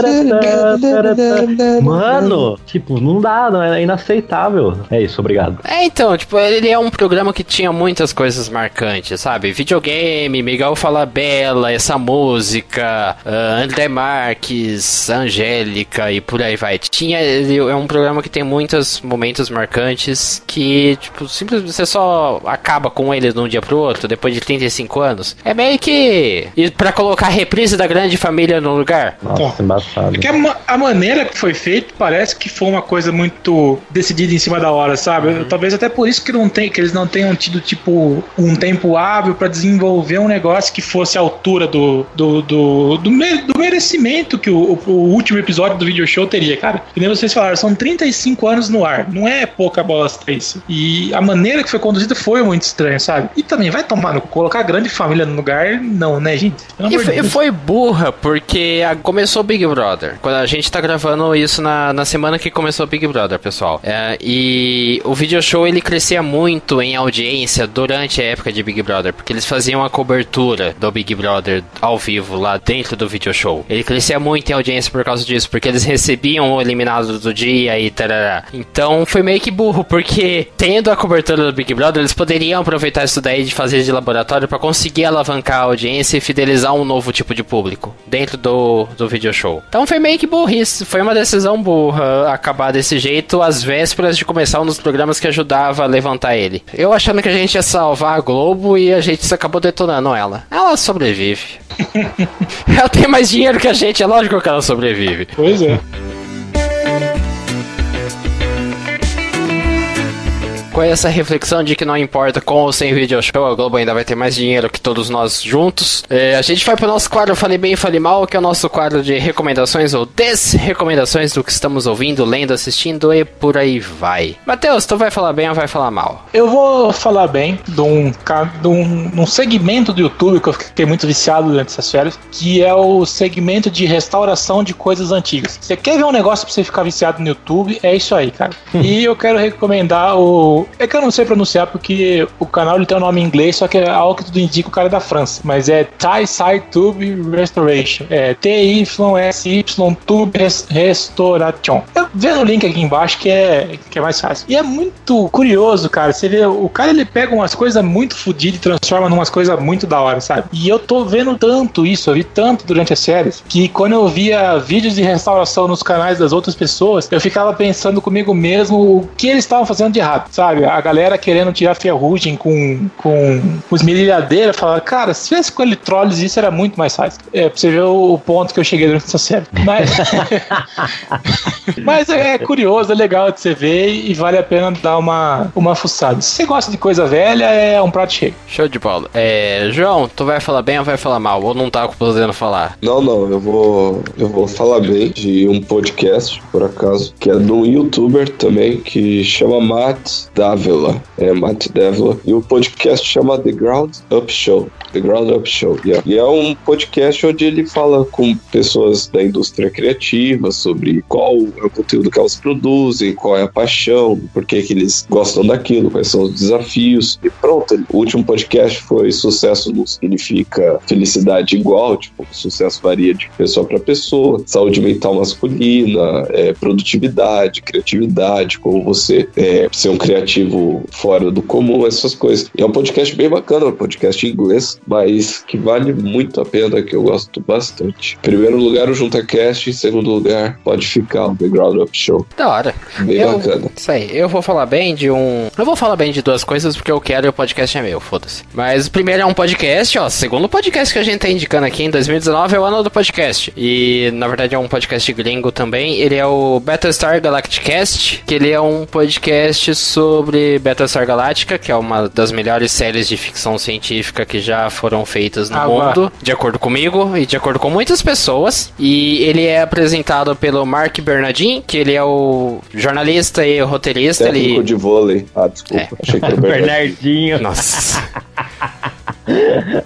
Mano, tipo, não dá, não é inaceitável. É isso, obrigado. É, então, tipo, ele é um programa que tinha muitas coisas marcantes, sabe? Videogame, Miguel Falabella, essa música, uh, André Marques, Angélica e por aí vai. Tinha, é um programa que tem muitos momentos marcantes que, tipo, simplesmente você só acaba com ele de um dia pro outro, depois de 35 anos. É meio que. E pra colocar a reprise da grande família no lugar. Nossa, embaçado. Porque a, a, maneira que foi feito parece que foi uma coisa muito decidida em cima da hora, sabe? Uhum. Talvez até por isso que, não tem, que eles não tenham tido, tipo, um tempo hábil para desenvolver um negócio que fosse à altura do, do, do, do, do merecimento que o, o, último episódio do video show teria, cara. Que nem vocês falaram, são 35 anos no ar. Não é pouca bosta isso. E a maneira que foi conduzida foi muito estranha, sabe? E também vai tomar no colocar grande família no lugar, não, né, gente? E foi, foi, burra, porque a, começou o Big Brother. Quando a gente tá gravando isso na, na semana que começou o Big Brother, pessoal. É, e o video show ele crescia muito em audiência durante a época de Big Brother, porque eles faziam a cobertura do Big Brother ao vivo lá dentro do video show. Ele crescia crescia muito em audiência por causa disso, porque eles recebiam o eliminado do dia e tarará. Então foi meio que burro, porque tendo a cobertura do Big Brother, eles poderiam aproveitar isso daí de fazer de laboratório para conseguir alavancar a audiência e fidelizar um novo tipo de público dentro do, do video show. Então foi meio que burrice, foi uma decisão burra acabar desse jeito às vésperas de começar um dos programas que ajudava a levantar ele. Eu achando que a gente ia salvar a Globo e a gente acabou detonando ela. Ela sobrevive. ela tem mais dinheiro que a gente, é lógico que ela sobrevive. Pois é. Yeah. Com essa reflexão de que não importa com ou sem video show, a Globo ainda vai ter mais dinheiro que todos nós juntos. É, a gente vai pro nosso quadro Falei Bem, Falei Mal, que é o nosso quadro de recomendações ou desrecomendações do que estamos ouvindo, lendo, assistindo e por aí vai. Matheus, tu vai falar bem ou vai falar mal? Eu vou falar bem de um, de um, um segmento do YouTube que eu fiquei muito viciado durante essas férias, que é o segmento de restauração de coisas antigas. Você quer ver um negócio pra você ficar viciado no YouTube? É isso aí, cara. e eu quero recomendar o é que eu não sei pronunciar porque o canal ele tem um nome em inglês, só que é algo que tudo indica o cara é da França. Mas é Thai Side Tube Restoration. É T-Y-S-Y Tube Restauration. Eu vejo o link aqui embaixo que é, que é mais fácil. E é muito curioso, cara. Você vê, o cara ele pega umas coisas muito fodidas e transforma em umas coisas muito da hora, sabe? E eu tô vendo tanto isso, eu vi tanto durante as séries, que quando eu via vídeos de restauração nos canais das outras pessoas, eu ficava pensando comigo mesmo o que eles estavam fazendo de errado, sabe? Sabe? A galera querendo tirar ferrugem com, com, com esmerilhadeira, fala, cara, se tivesse com eletrólise, isso era muito mais fácil. É, pra você ver o ponto que eu cheguei durante essa série. Mas, mas é curioso, é legal de você ver e vale a pena dar uma, uma fuçada. Se você gosta de coisa velha, é um prato cheio. Show de bola. É, João, tu vai falar bem ou vai falar mal? Ou não tá podendo falar? Não, não, eu vou, eu vou falar bem de um podcast, por acaso, que é de um youtuber também, que chama Matt da Dávila, é Matt Dávila, e o podcast chama The Ground Up Show. The Ground Up Show, yeah. E é um podcast onde ele fala com pessoas da indústria criativa sobre qual é o conteúdo que elas produzem, qual é a paixão, por que, que eles gostam daquilo, quais são os desafios. E pronto, o último podcast foi sucesso não significa felicidade igual, tipo, sucesso varia de pessoa para pessoa, saúde mental masculina, é, produtividade, criatividade, como você é, ser um criativo fora do comum, essas coisas. E é um podcast bem bacana, um podcast em inglês, mas que vale muito a pena, que eu gosto bastante. Em primeiro lugar, o JuntaCast, em segundo lugar, pode ficar o The Ground Up Show. Da hora. Bem eu, bacana. Isso aí, eu vou falar bem de um. Eu vou falar bem de duas coisas porque eu quero e o podcast é meu, foda-se. Mas o primeiro é um podcast, ó. Segundo podcast que a gente tá indicando aqui em 2019 é o ano do podcast. E na verdade é um podcast gringo também. Ele é o Battlestar Galacticast, que ele é um podcast sobre sobre Battlestar Galactica, que é uma das melhores séries de ficção científica que já foram feitas no ah, mundo, de acordo comigo e de acordo com muitas pessoas. E ele é apresentado pelo Mark Bernardin, que ele é o jornalista e roteirista. Técnico ele... de vôlei. Ah, desculpa. É. Achei que era o Bernardinho. Nossa.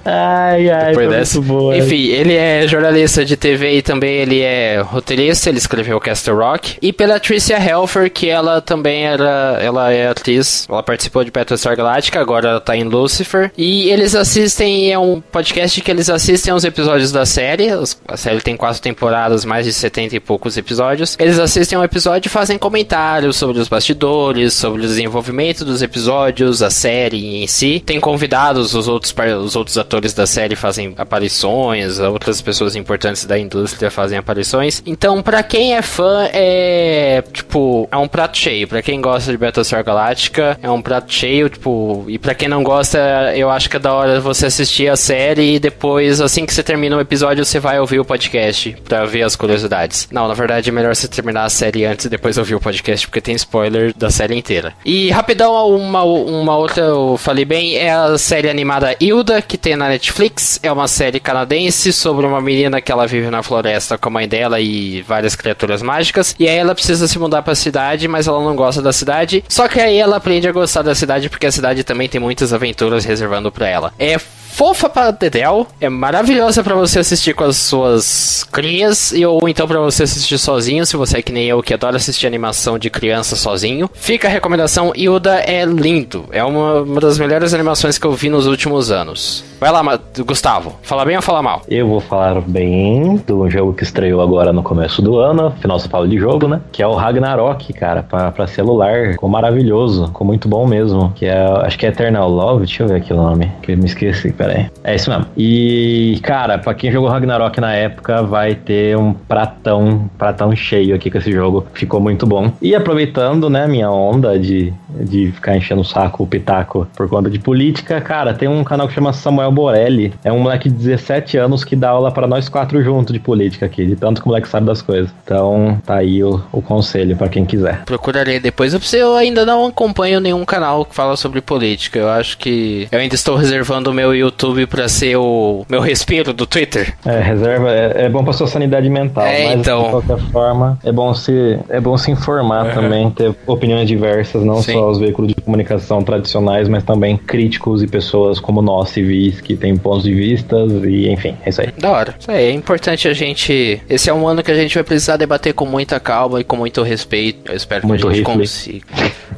Ai, ai, Depois dessa. Boa, Enfim, ele é jornalista de TV e também ele é roteirista, ele escreveu Castle Rock. E pela Tricia Helfer, que ela também era, ela é atriz, ela participou de Battlestar Galactica, agora ela tá em Lucifer. E eles assistem, é um podcast que eles assistem aos episódios da série, a série tem quatro temporadas, mais de 70 e poucos episódios. Eles assistem um episódio e fazem comentários sobre os bastidores, sobre o desenvolvimento dos episódios, a série em si. Tem convidados, os outros os outros atores da série fazem aparições, outras pessoas importantes da indústria fazem aparições. Então, para quem é fã, é tipo, é um prato cheio. Para quem gosta de Battlestar Galactica, é um prato cheio, tipo, e para quem não gosta, eu acho que é da hora você assistir a série e depois, assim que você termina o episódio, você vai ouvir o podcast para ver as curiosidades. Não, na verdade é melhor você terminar a série antes e depois ouvir o podcast, porque tem spoiler da série inteira. E rapidão, uma, uma outra, eu falei bem, é a série animada Il Hilda, que tem na Netflix, é uma série canadense sobre uma menina que ela vive na floresta com a mãe dela e várias criaturas mágicas. E aí ela precisa se mudar para a cidade, mas ela não gosta da cidade. Só que aí ela aprende a gostar da cidade porque a cidade também tem muitas aventuras reservando para ela. É fofa para Dedel, é maravilhosa para você assistir com as suas crias e ou então para você assistir sozinho, se você é que nem eu que adora assistir animação de criança sozinho. Fica a recomendação, Hilda é lindo, é uma, uma das melhores animações que eu vi nos últimos anos. Vai lá, Gustavo. Fala bem ou fala mal? Eu vou falar bem do jogo que estreou agora no começo do ano. Final você fala de jogo, né? Que é o Ragnarok, cara, pra, pra celular. Ficou maravilhoso. Ficou muito bom mesmo. Que é, acho que é Eternal Love. Deixa eu ver aqui o nome. Que eu me esqueci, peraí. É isso mesmo. E, cara, pra quem jogou Ragnarok na época, vai ter um pratão, pratão cheio aqui com esse jogo. Ficou muito bom. E aproveitando, né, minha onda de, de ficar enchendo o saco, o pitaco, por conta de política, cara, tem um canal que chama Samuel Borelli. É um moleque de 17 anos que dá aula para nós quatro juntos de política aqui, de tanto que o moleque sabe das coisas. Então, tá aí o, o conselho para quem quiser. Procurarei depois. Eu ainda não acompanho nenhum canal que fala sobre política. Eu acho que eu ainda estou reservando o meu YouTube para ser o meu respiro do Twitter. É, reserva é, é bom para sua sanidade mental, é, mas então... de qualquer forma é bom se é bom se informar uhum. também, ter opiniões diversas, não Sim. só os veículos de comunicação tradicionais, mas também críticos e pessoas como nós civis que têm pontos de vista e enfim, é isso aí. Da hora. Isso aí, é importante a gente. Esse é um ano que a gente vai precisar debater com muita calma e com muito respeito. Eu espero que muito a gente consiga.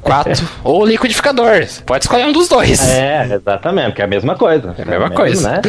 Quatro. Ou liquidificador. Pode escolher um dos dois. É, exatamente, porque é a mesma coisa. É a mesma é coisa. Né?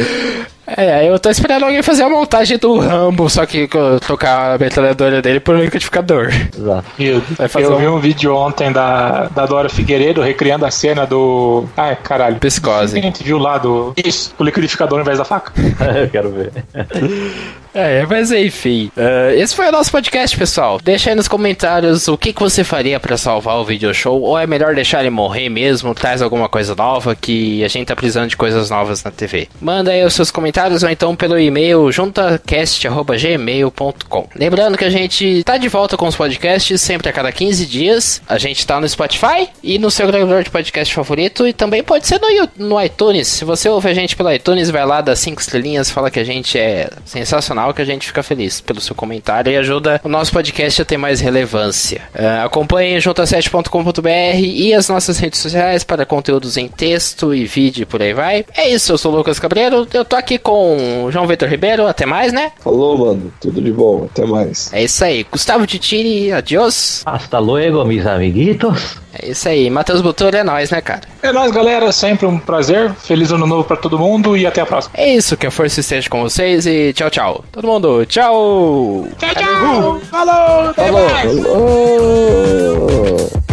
É, eu tô esperando alguém fazer a montagem do Rambo, só que trocar a metralhadora dele por um liquidificador. Exato. Eu, eu um... vi um vídeo ontem da, da Dora Figueiredo recriando a cena do. Ai, caralho. Psicose. A gente viu lá do. Isso, o liquidificador ao invés da faca. eu quero ver. É, mas enfim. Uh, esse foi o nosso podcast, pessoal. Deixa aí nos comentários o que, que você faria para salvar o video show. Ou é melhor deixar ele morrer mesmo? Traz alguma coisa nova que a gente tá precisando de coisas novas na TV. Manda aí os seus comentários ou então pelo e-mail juntacast.gmail.com. Lembrando que a gente tá de volta com os podcasts sempre a cada 15 dias. A gente tá no Spotify e no seu agregador de podcast favorito. E também pode ser no, no iTunes. Se você ouve a gente pelo iTunes, vai lá, dá 5 estrelinhas, fala que a gente é sensacional que a gente fica feliz pelo seu comentário e ajuda o nosso podcast a ter mais relevância. Uh, acompanhe j7.com.br e as nossas redes sociais para conteúdos em texto e vídeo por aí vai. É isso, eu sou o Lucas Cabreiro, eu tô aqui com o João Vitor Ribeiro, até mais, né? Falou, mano, tudo de bom, até mais. É isso aí, Gustavo Titiri, adiós. Hasta luego, mis amiguitos. É isso aí, Matheus Butor é nóis, né, cara? É nóis, galera, sempre um prazer, feliz ano novo para todo mundo e até a próxima. É isso, que a força esteja com vocês e tchau, tchau. Todo mundo, tchau! Tchau, tchau! Falou! Até Falou! Mais. Falou.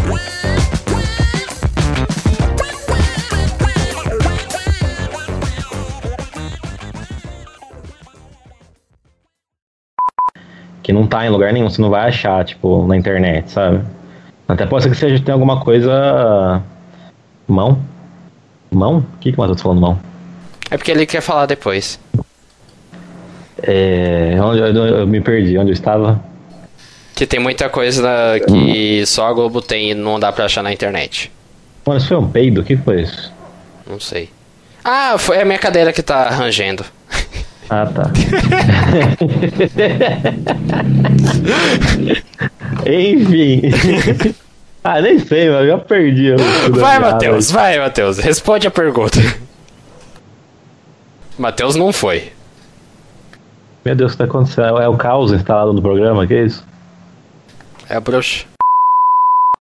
Que não tá em lugar nenhum, você não vai achar, tipo, na internet, sabe? Até pode ser que seja tem alguma coisa. Mão? Mão? O que, que o Matheus tá falando mão? É porque ele quer falar depois. É, onde eu, eu, me perdi, onde eu estava? Que tem muita coisa que só a Globo tem e não dá pra achar na internet. Mano, isso foi um peido? O que foi isso? Não sei. Ah, foi a minha cadeira que tá rangendo. Ah, tá. Enfim. ah, nem sei, mas já perdi. Vai, Matheus, vai, Matheus. Responde a pergunta. Matheus não foi. Meu Deus, o que tá acontecendo? É o caos instalado no programa, que é isso? É a bruxa.